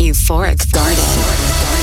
Euphoric Garden.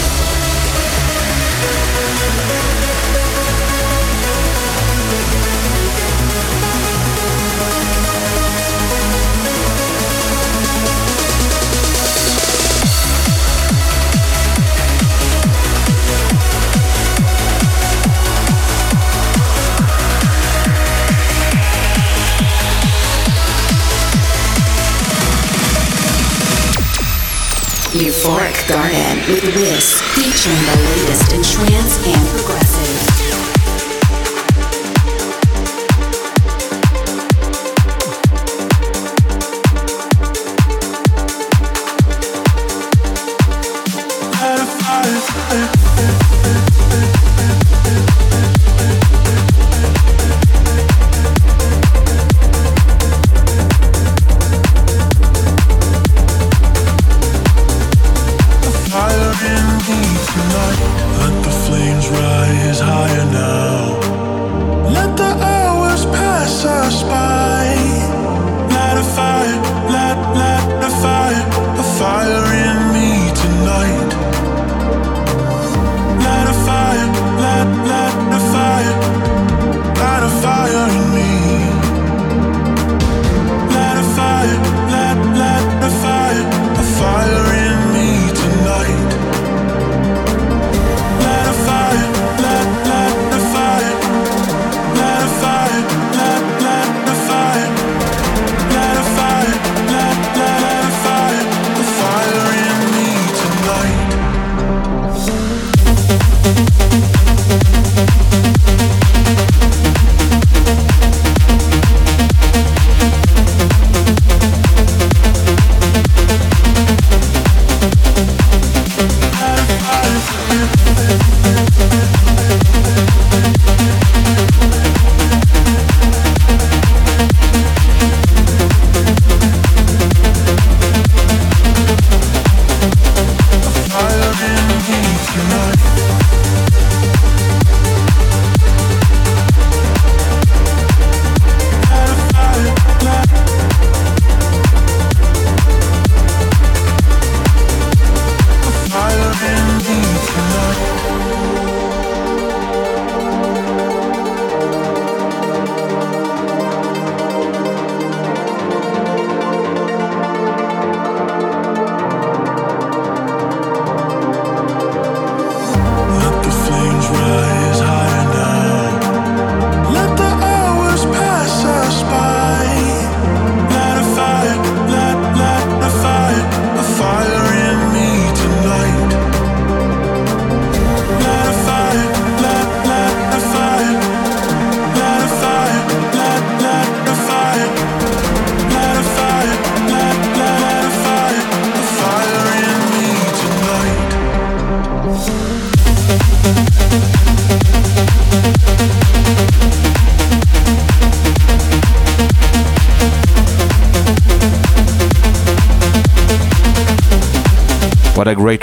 Euphoric Garden with Wiz, featuring the latest in trance and progressive.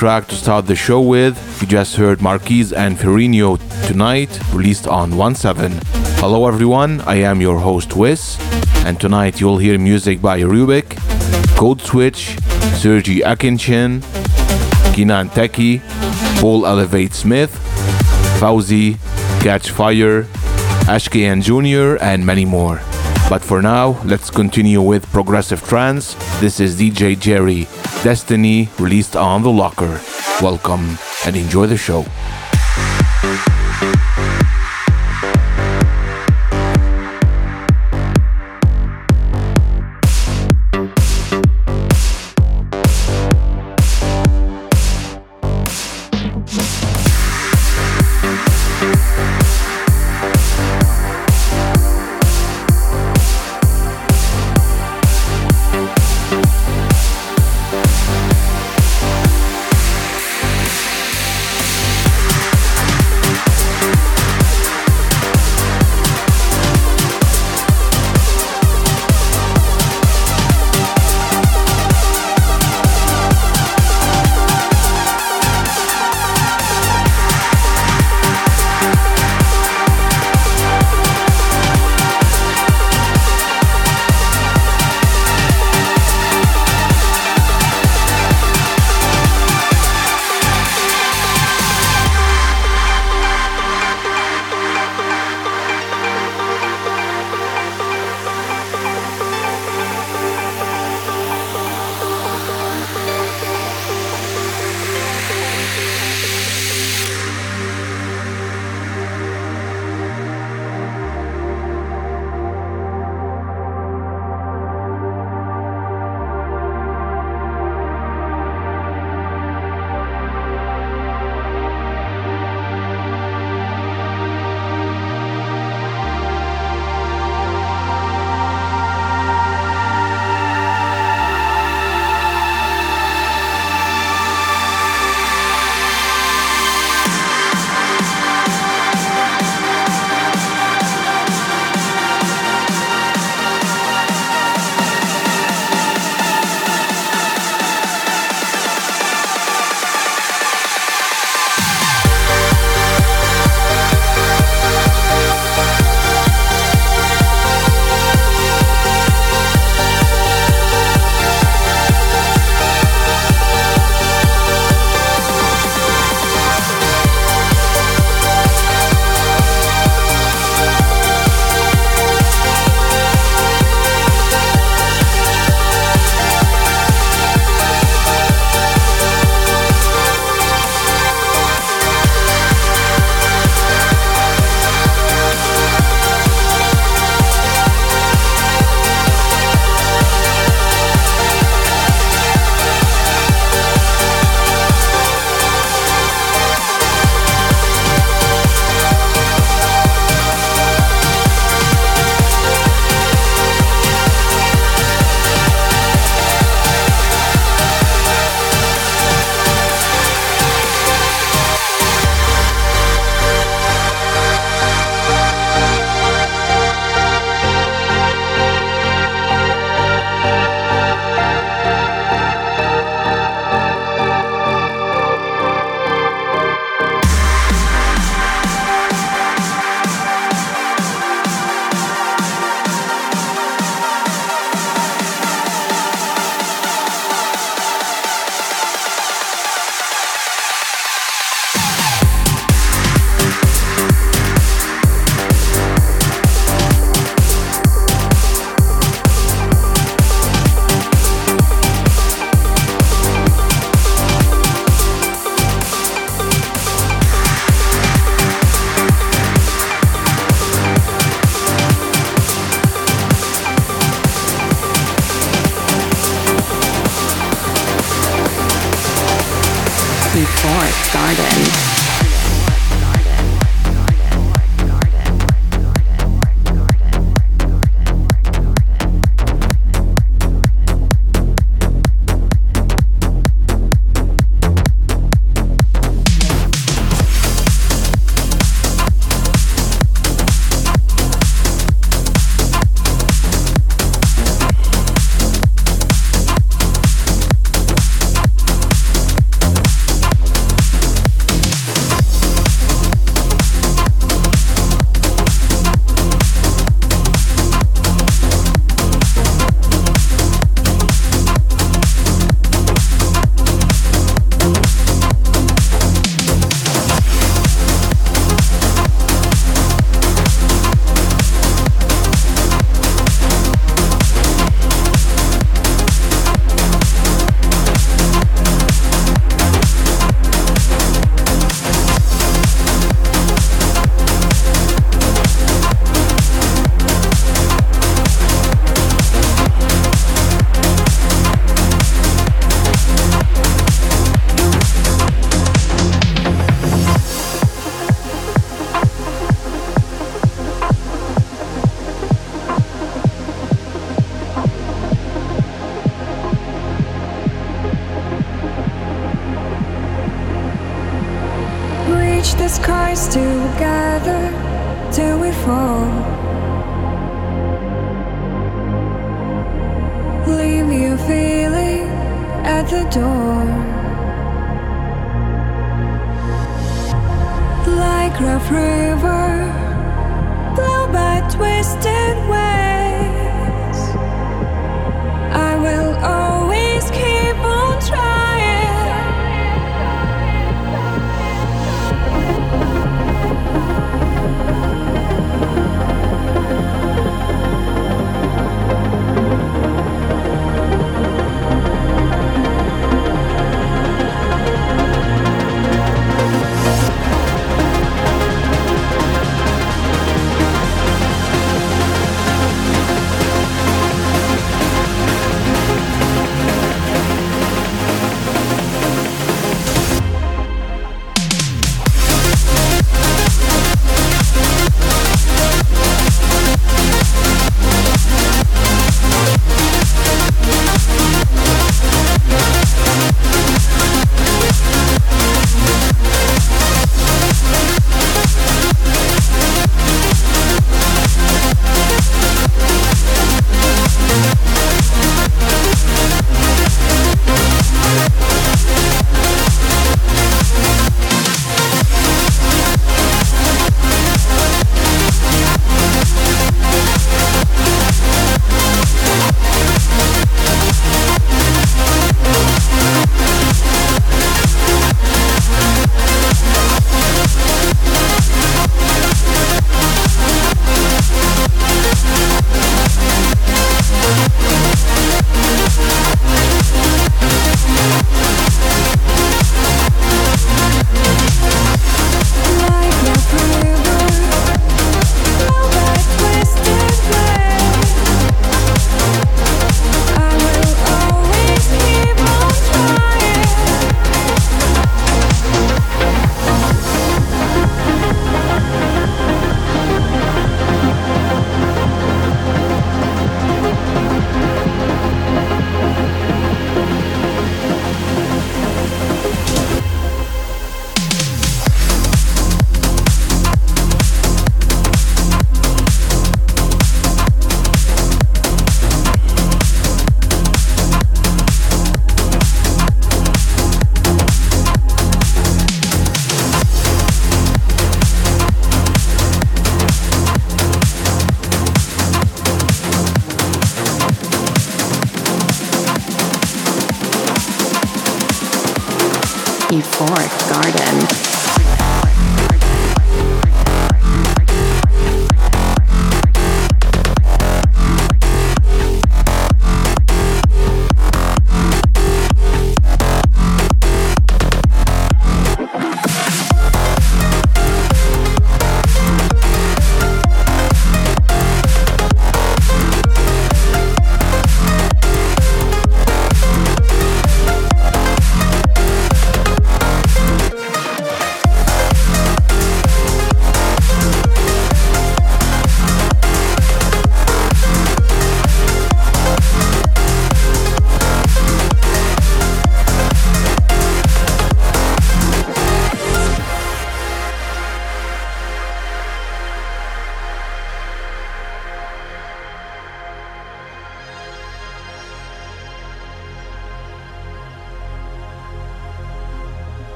Track to start the show with. You just heard Markhese and Ferrigno tonight, released on 1 7. Hello everyone, I am your host Wiz, and tonight you'll hear music by Rub!k, Code Switch, Sergiy Akinshin, Kenan Teke, Paul Elov8 Smith, FAWZY, Catch Fire, Ashkeyan Jr., and many more. But for now, let's continue with progressive trance. This is DJ Geri Destiny released on The Locker. Welcome and enjoy the show.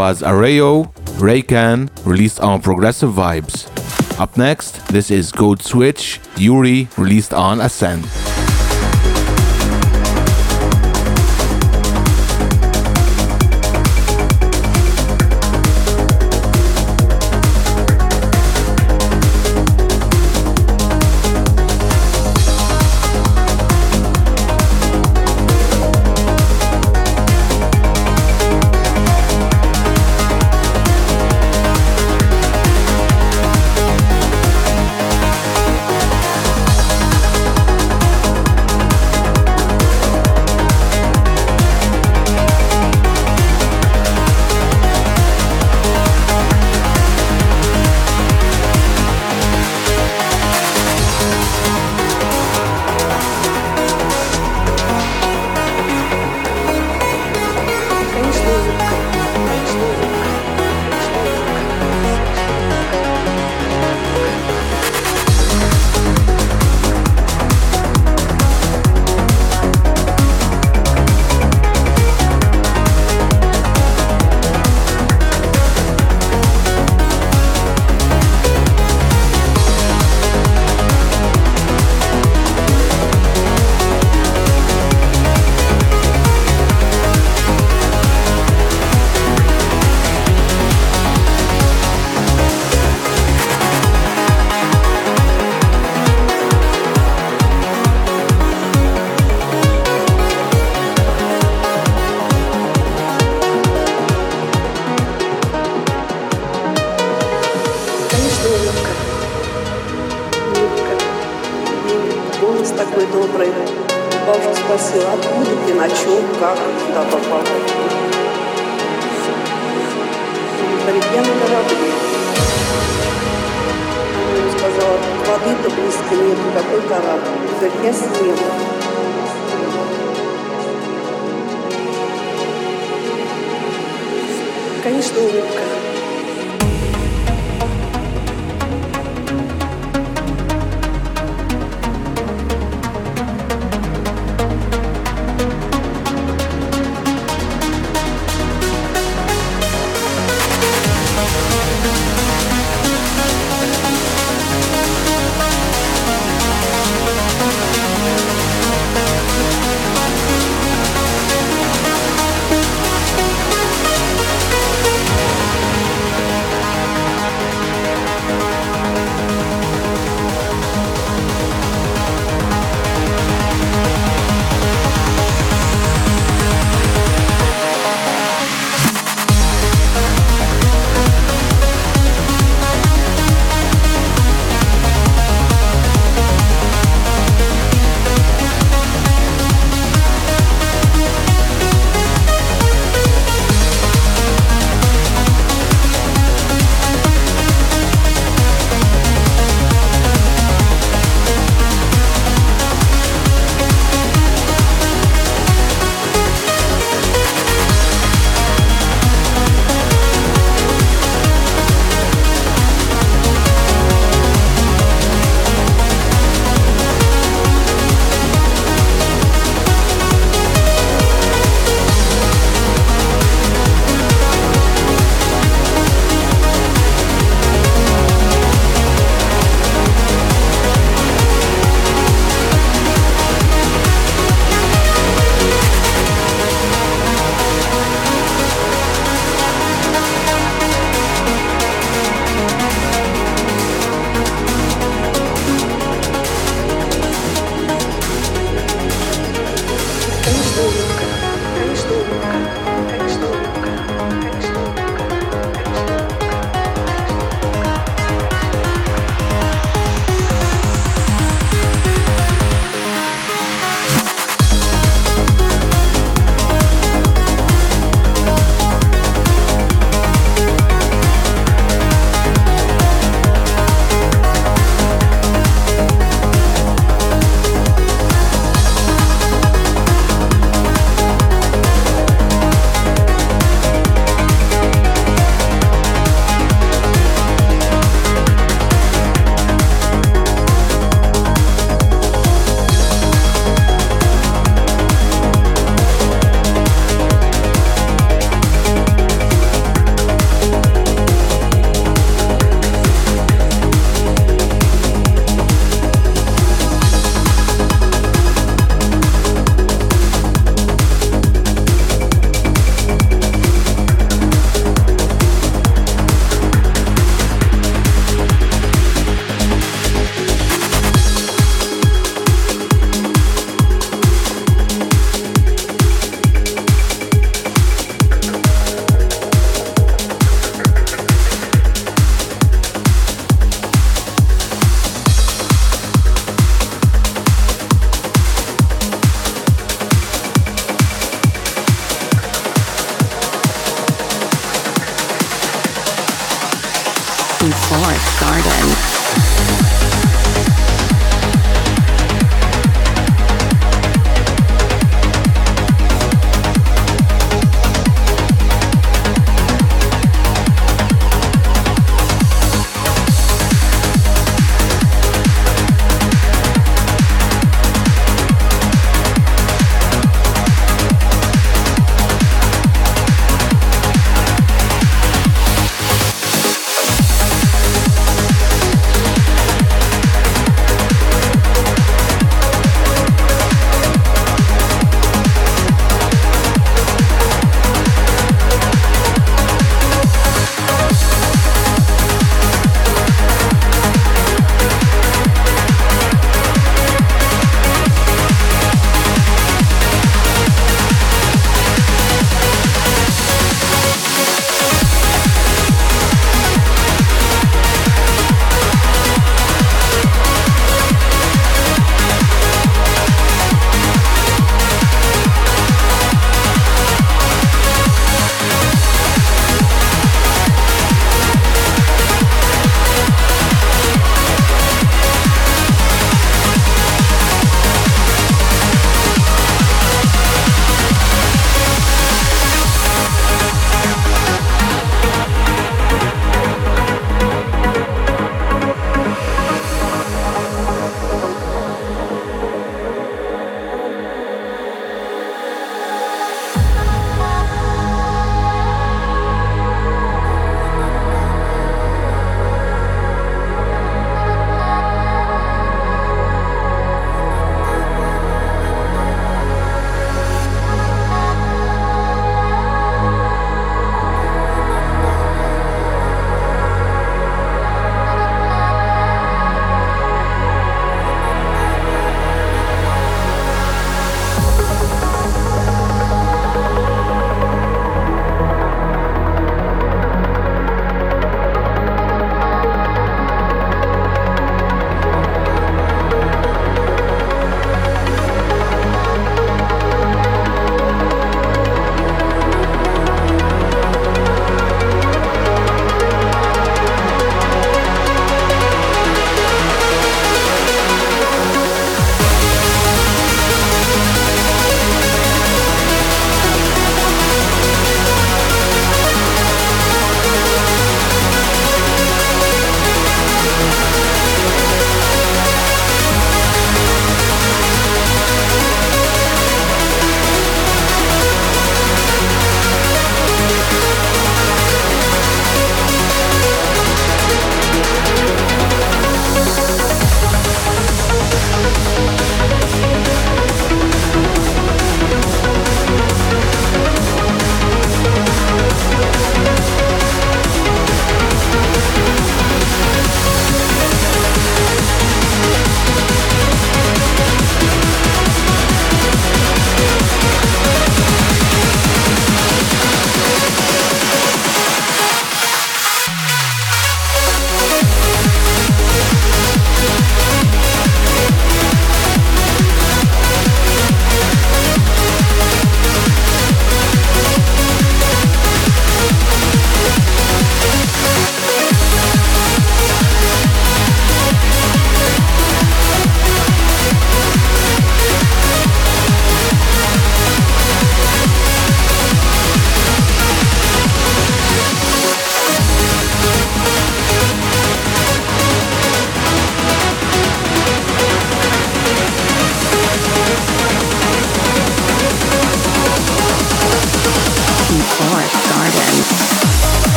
Was Areo, Raycan, released on Progressive Vibes. Up next, this is Codeswitch, Yuri, released on Ascent.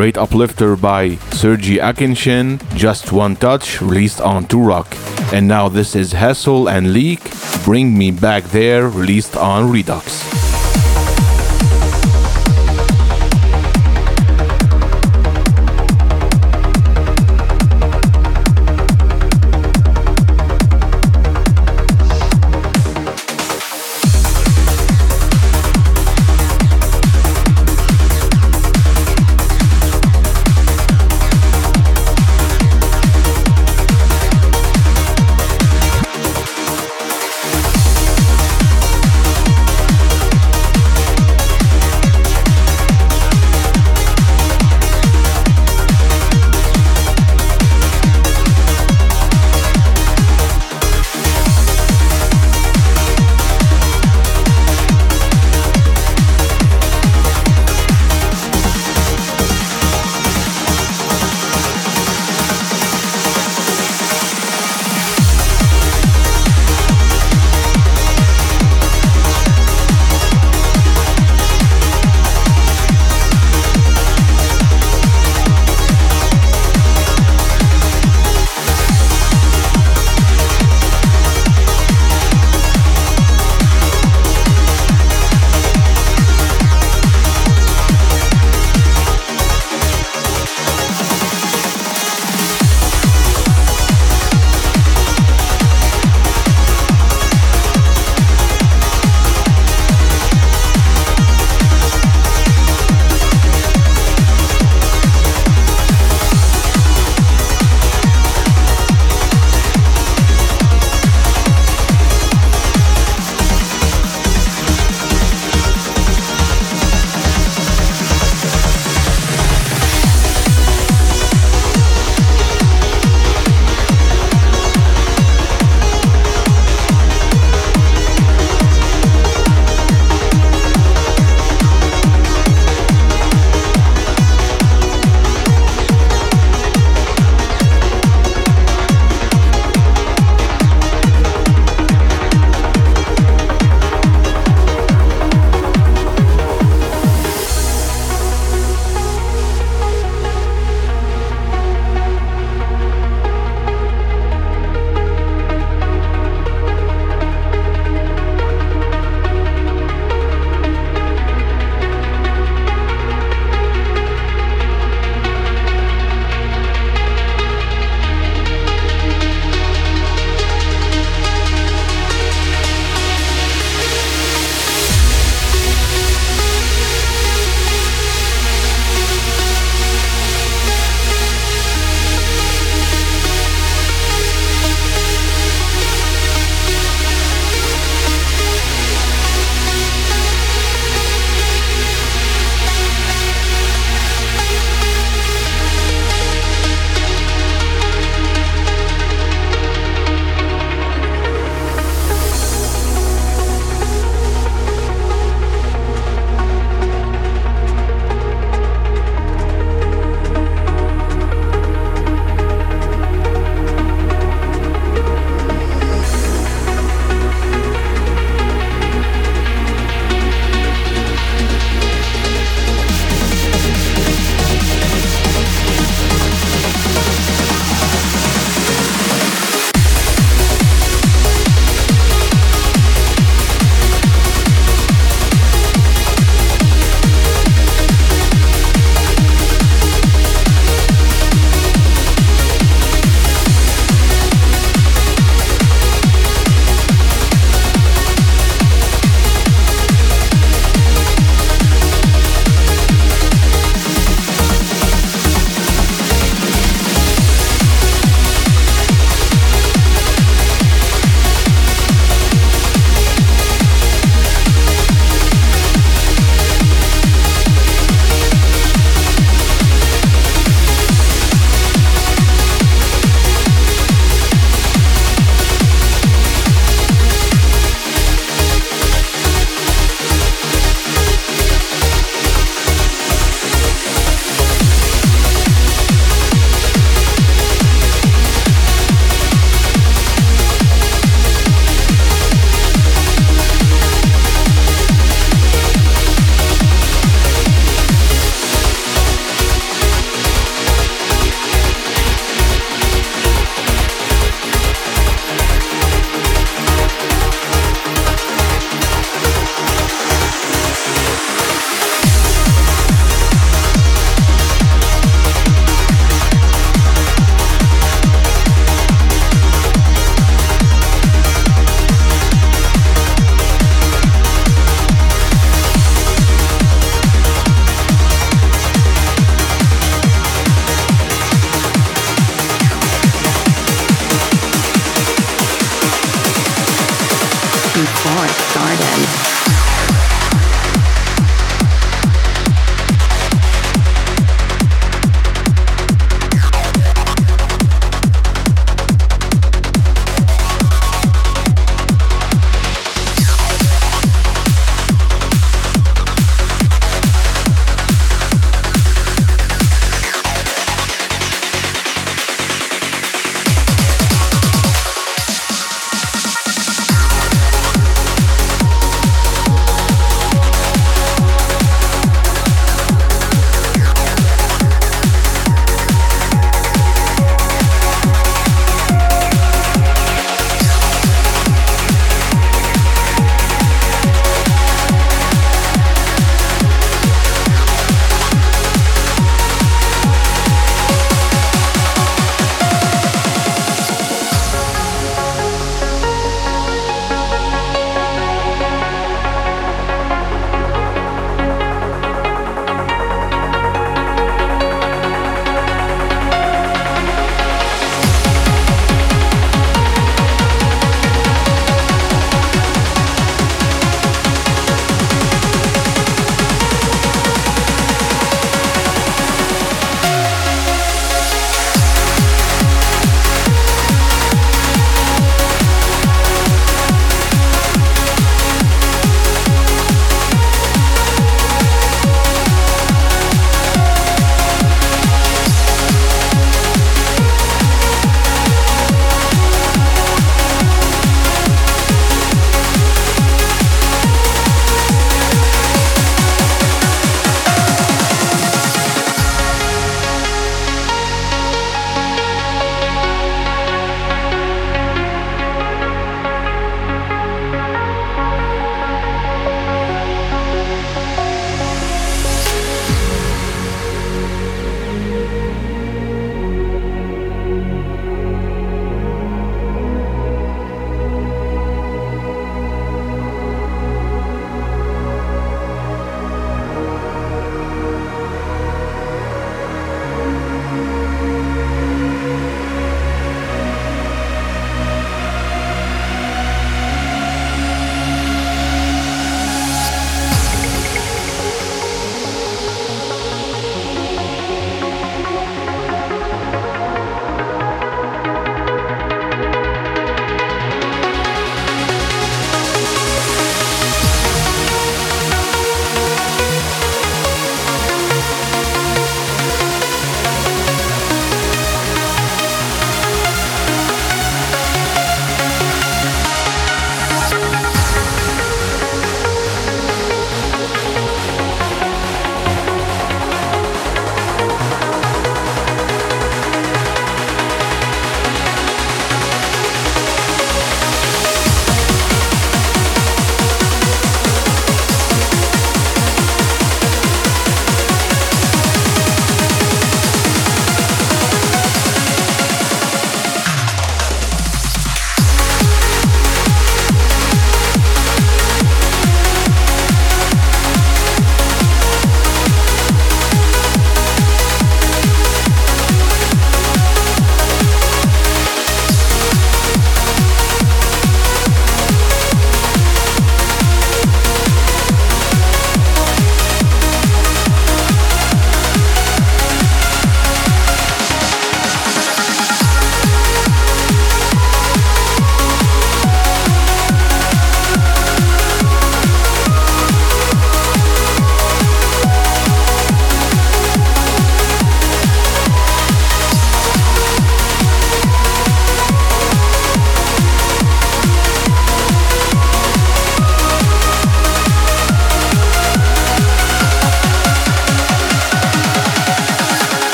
Great Uplifter by Sergiy Akinshin, Just One Touch, released on 2Rock. And now this is Hassell and Leek, Bring Me Back There, released on Redux.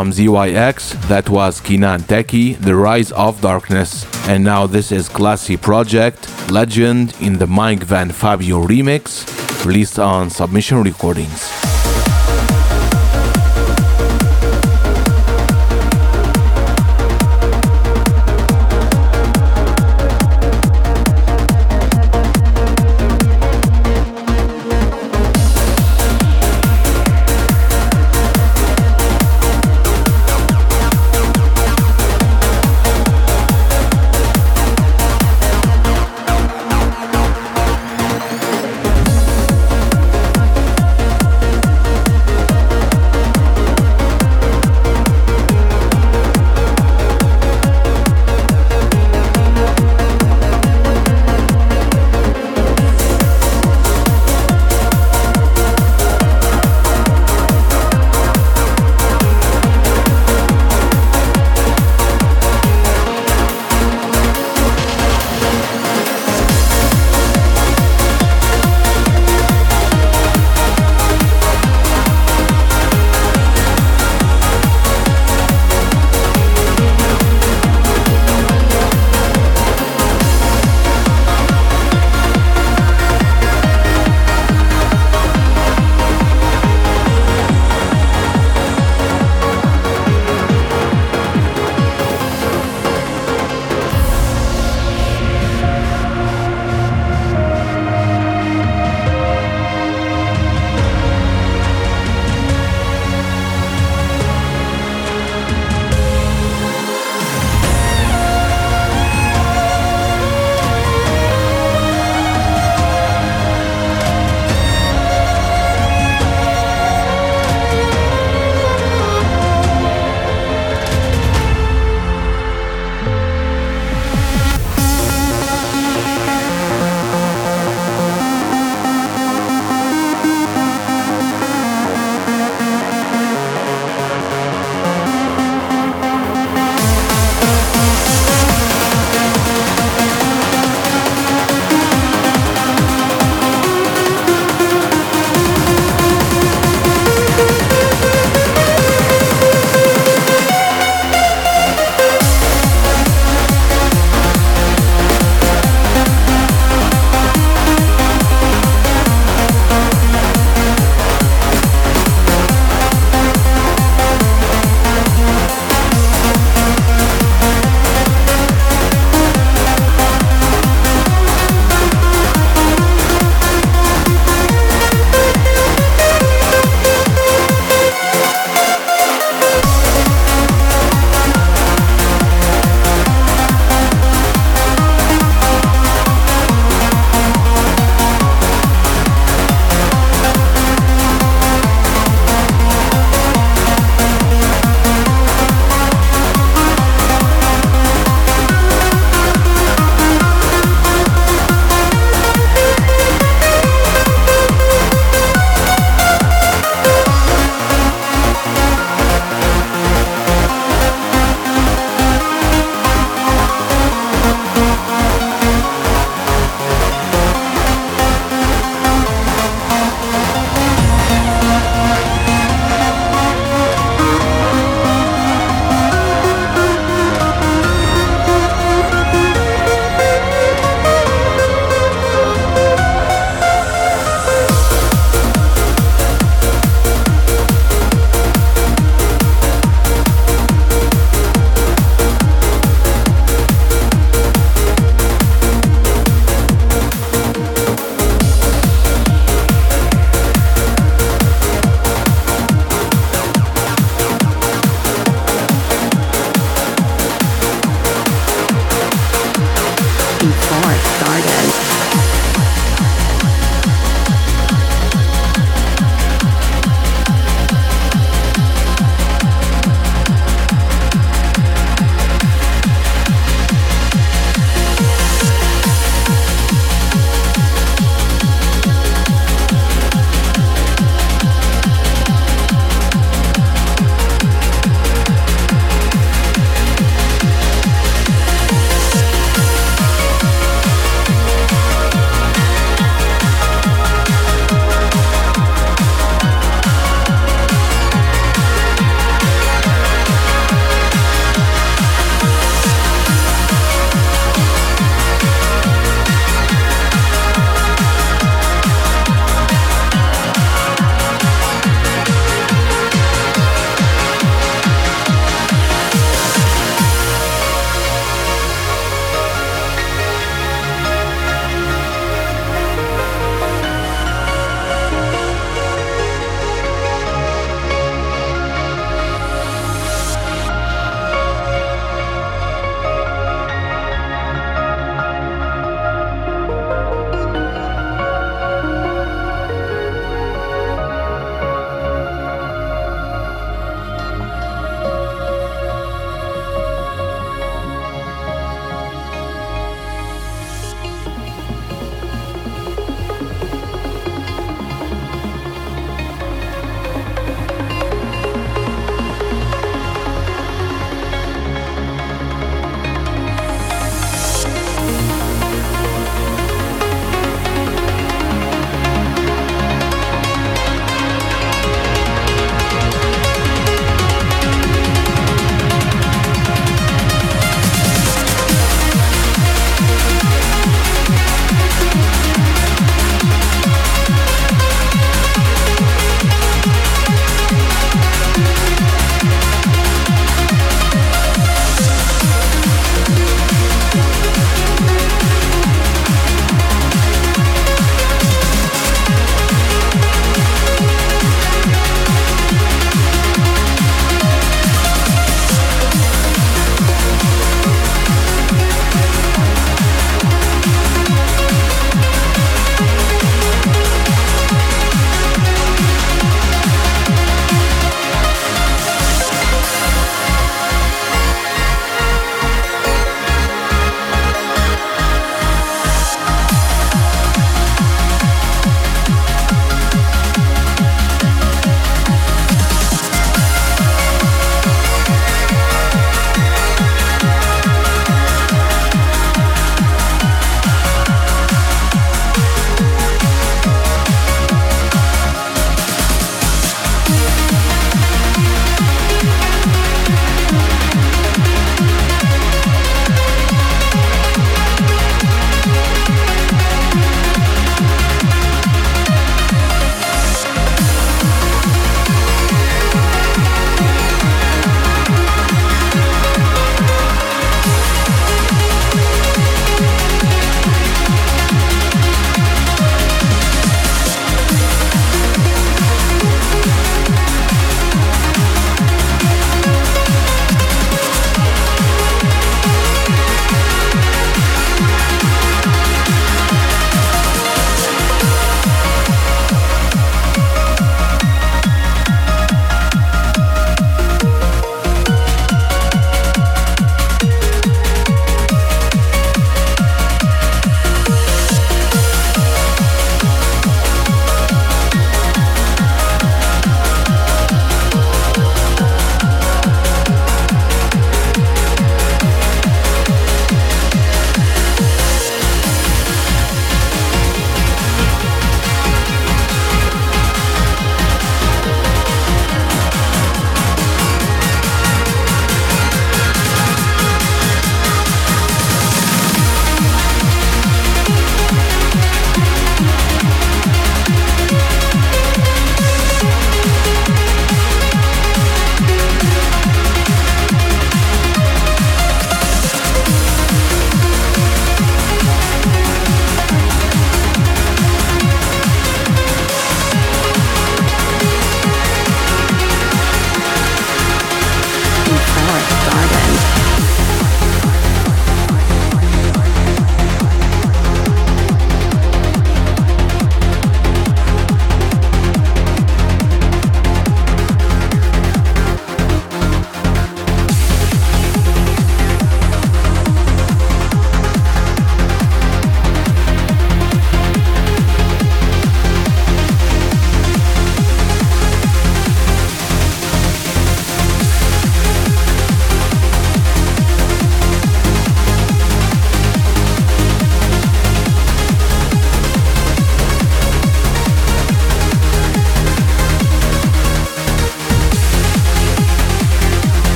From ZYX, that was Kenan Teke, The Rise of Darkness. And now this is Klassy Project, Legend in the Mike Van Fabio remix, released on Submission Recordings.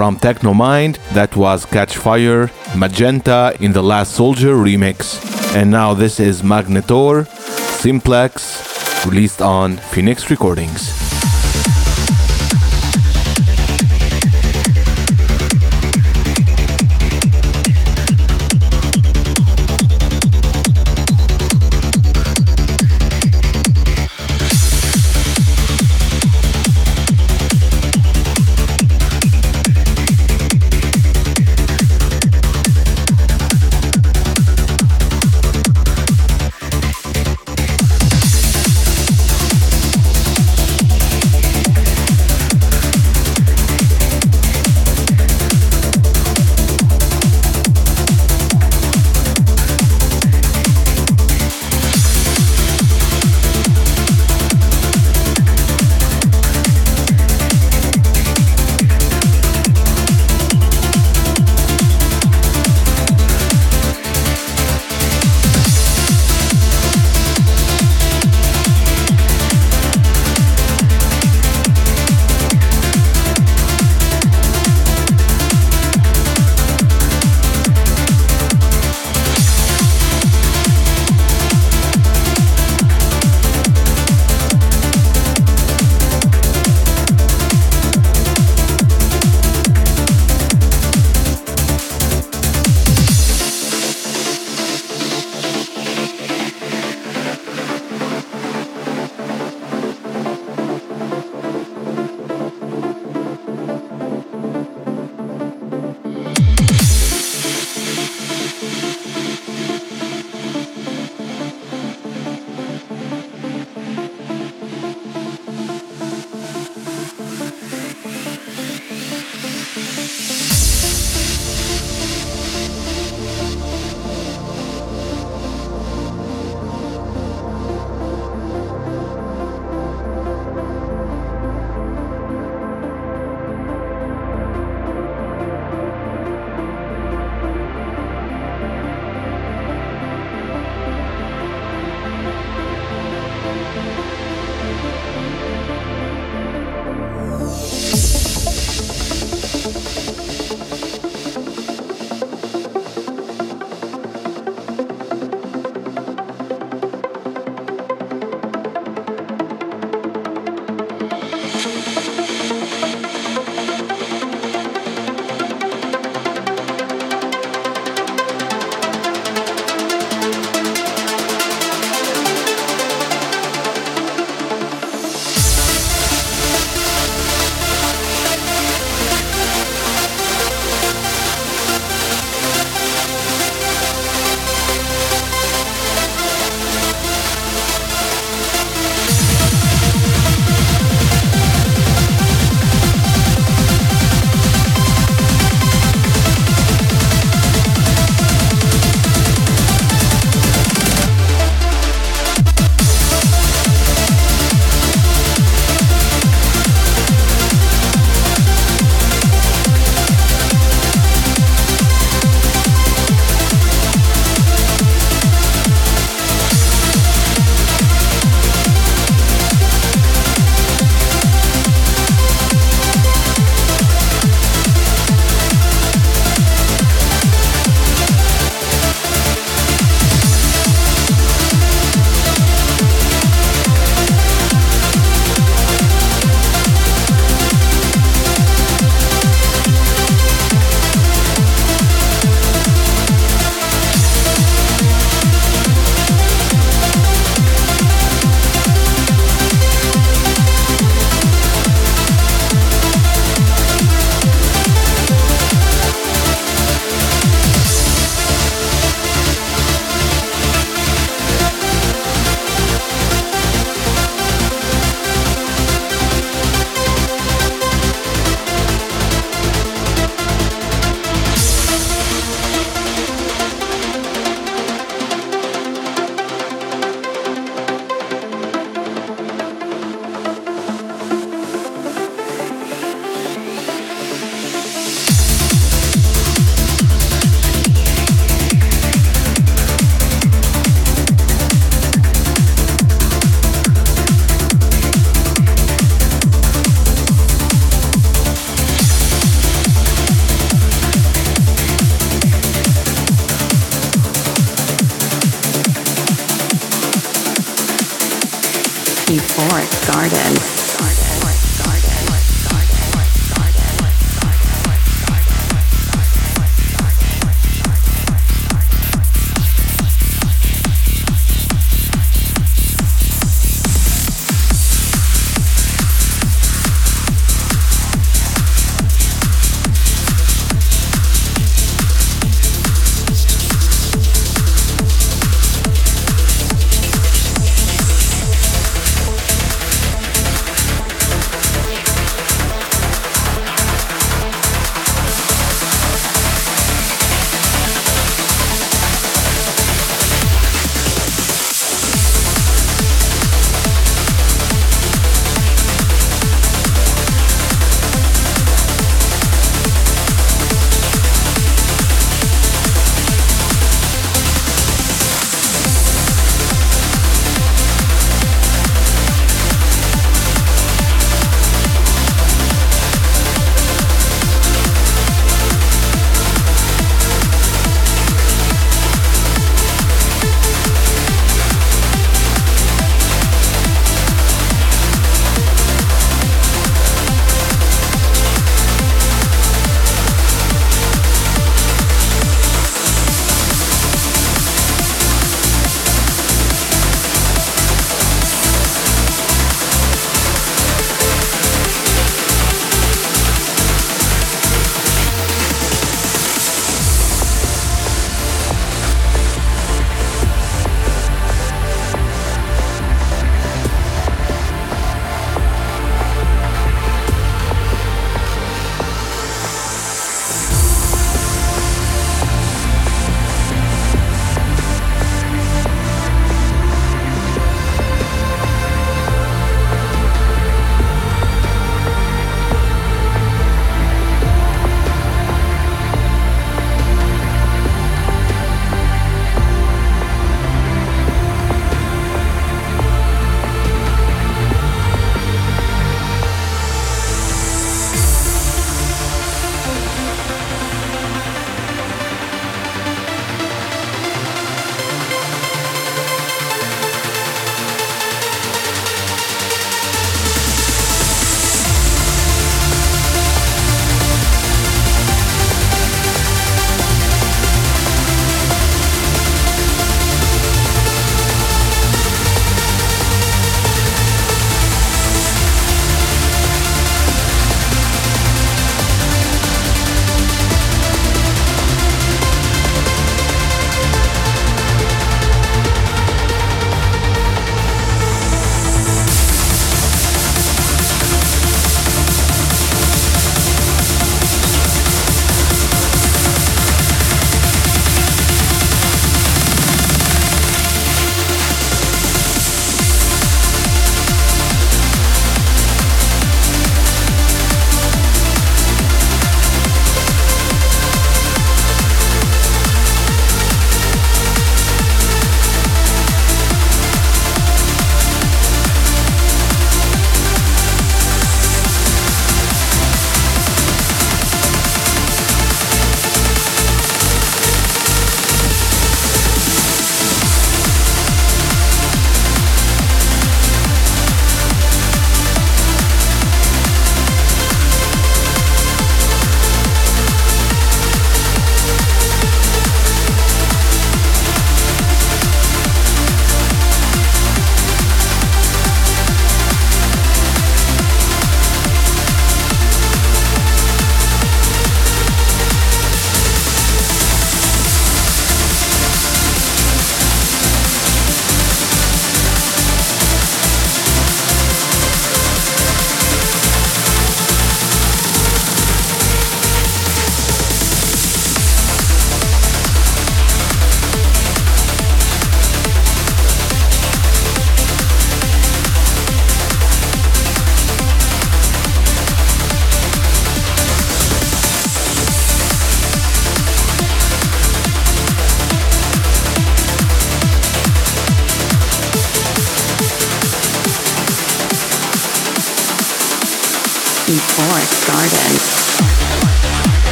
From Tecnomind, that was Catchfire, Magenta in the Last Soldier remix. And now this is Magnettor, Simplex, released on Phoenix Recordings.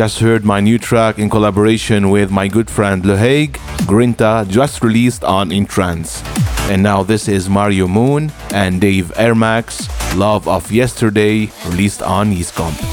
Just heard my new track in collaboration with my good friend LeHaig, Grinta, just released on Entrance. And now this is Mario Moon and Dave Airmax, Love of Yesterday, released on Yeiskomp.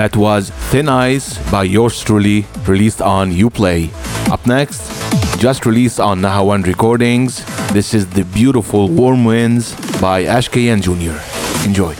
That was Thin Ice by yours truly, released on Uplay. Up next, just released on Nahawand Recordings, this is the beautiful Warm Winds by Ash K & Junior Enjoy.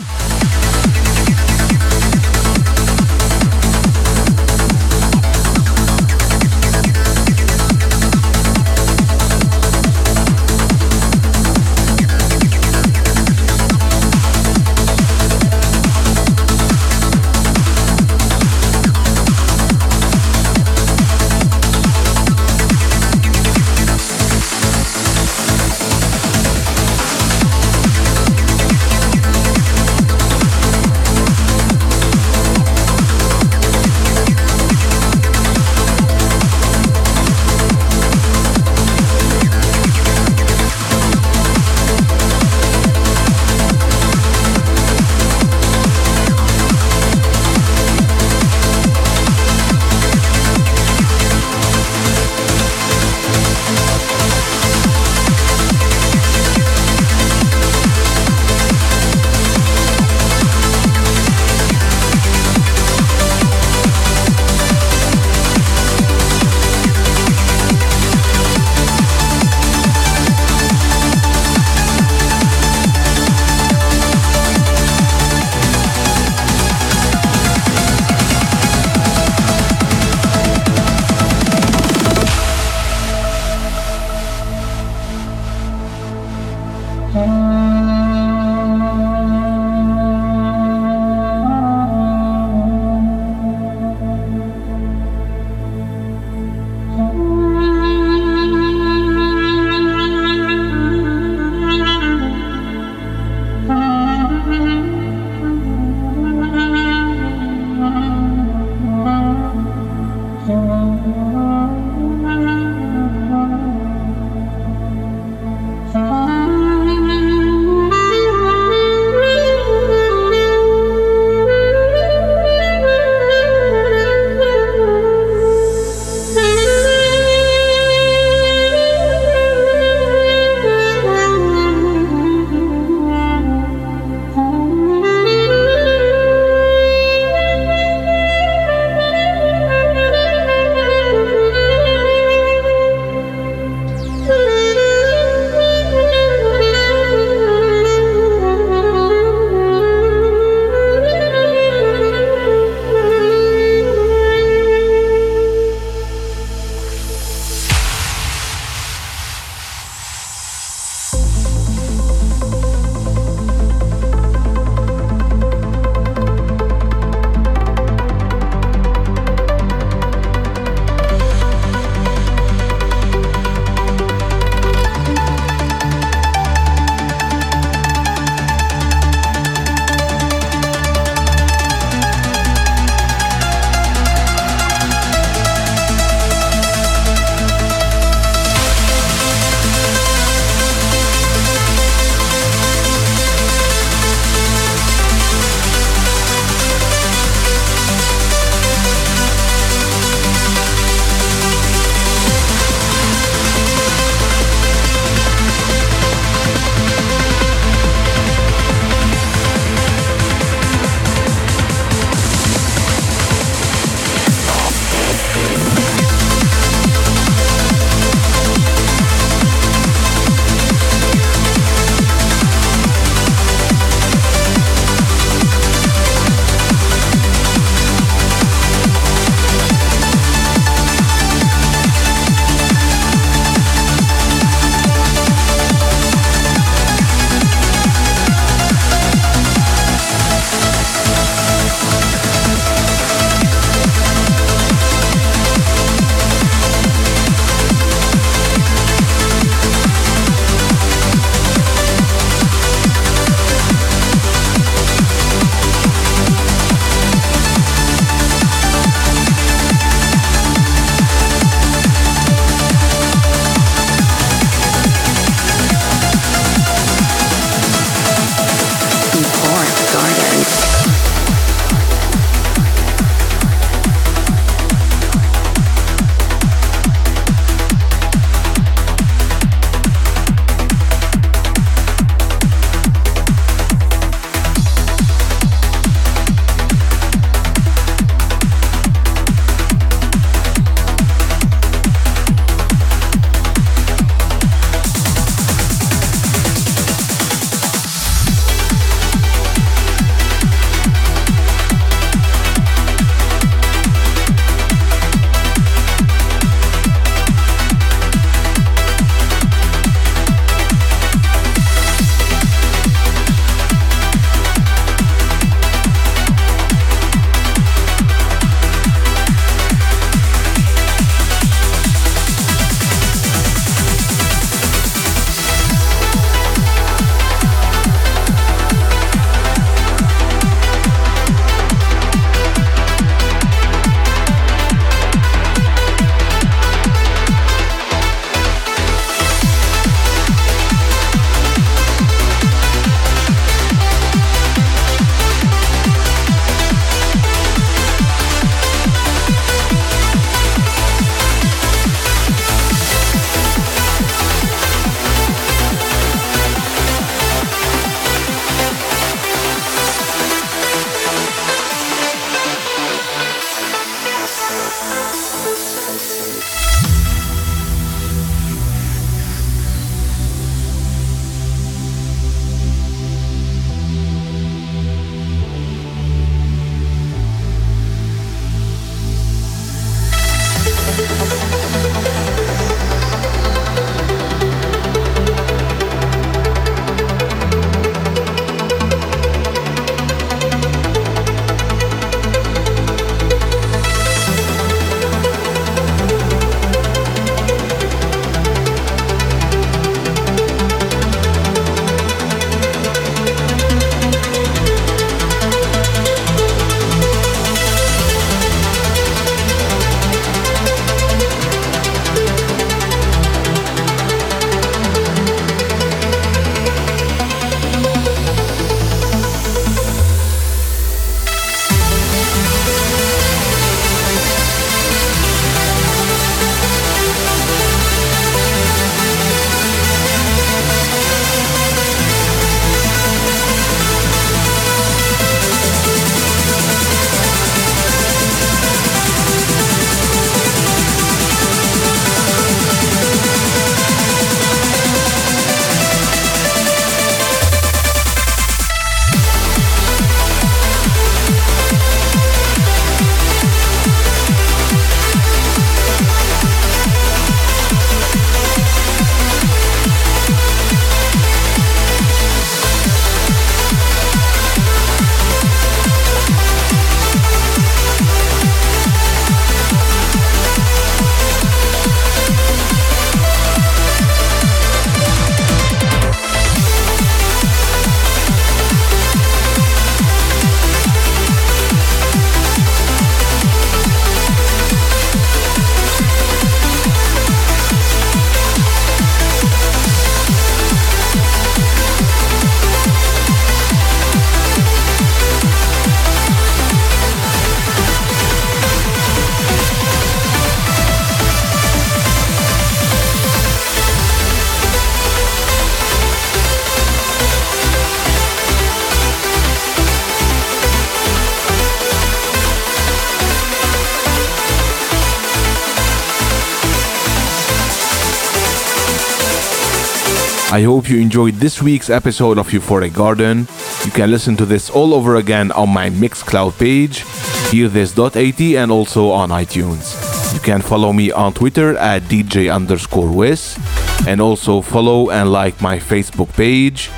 I hope you enjoyed this week's episode of Euphoric Garden. You can listen to this all over again on my Mixcloud page, hearthis.at, and also on iTunes. You can follow me on Twitter at DJ underscore Wiz, and also follow and like my Facebook page,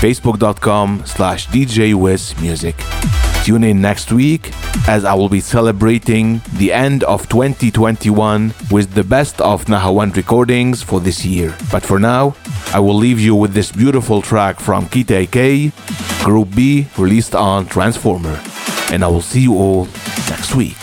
facebook.com slash DJ Wiz Music. Tune in next week as I will be celebrating the end of 2021 with the best of Nahawand recordings for this year. But for now, I will leave you with this beautiful track from Kita-Kei, Group B, released on Transformer. And I will see you all next week.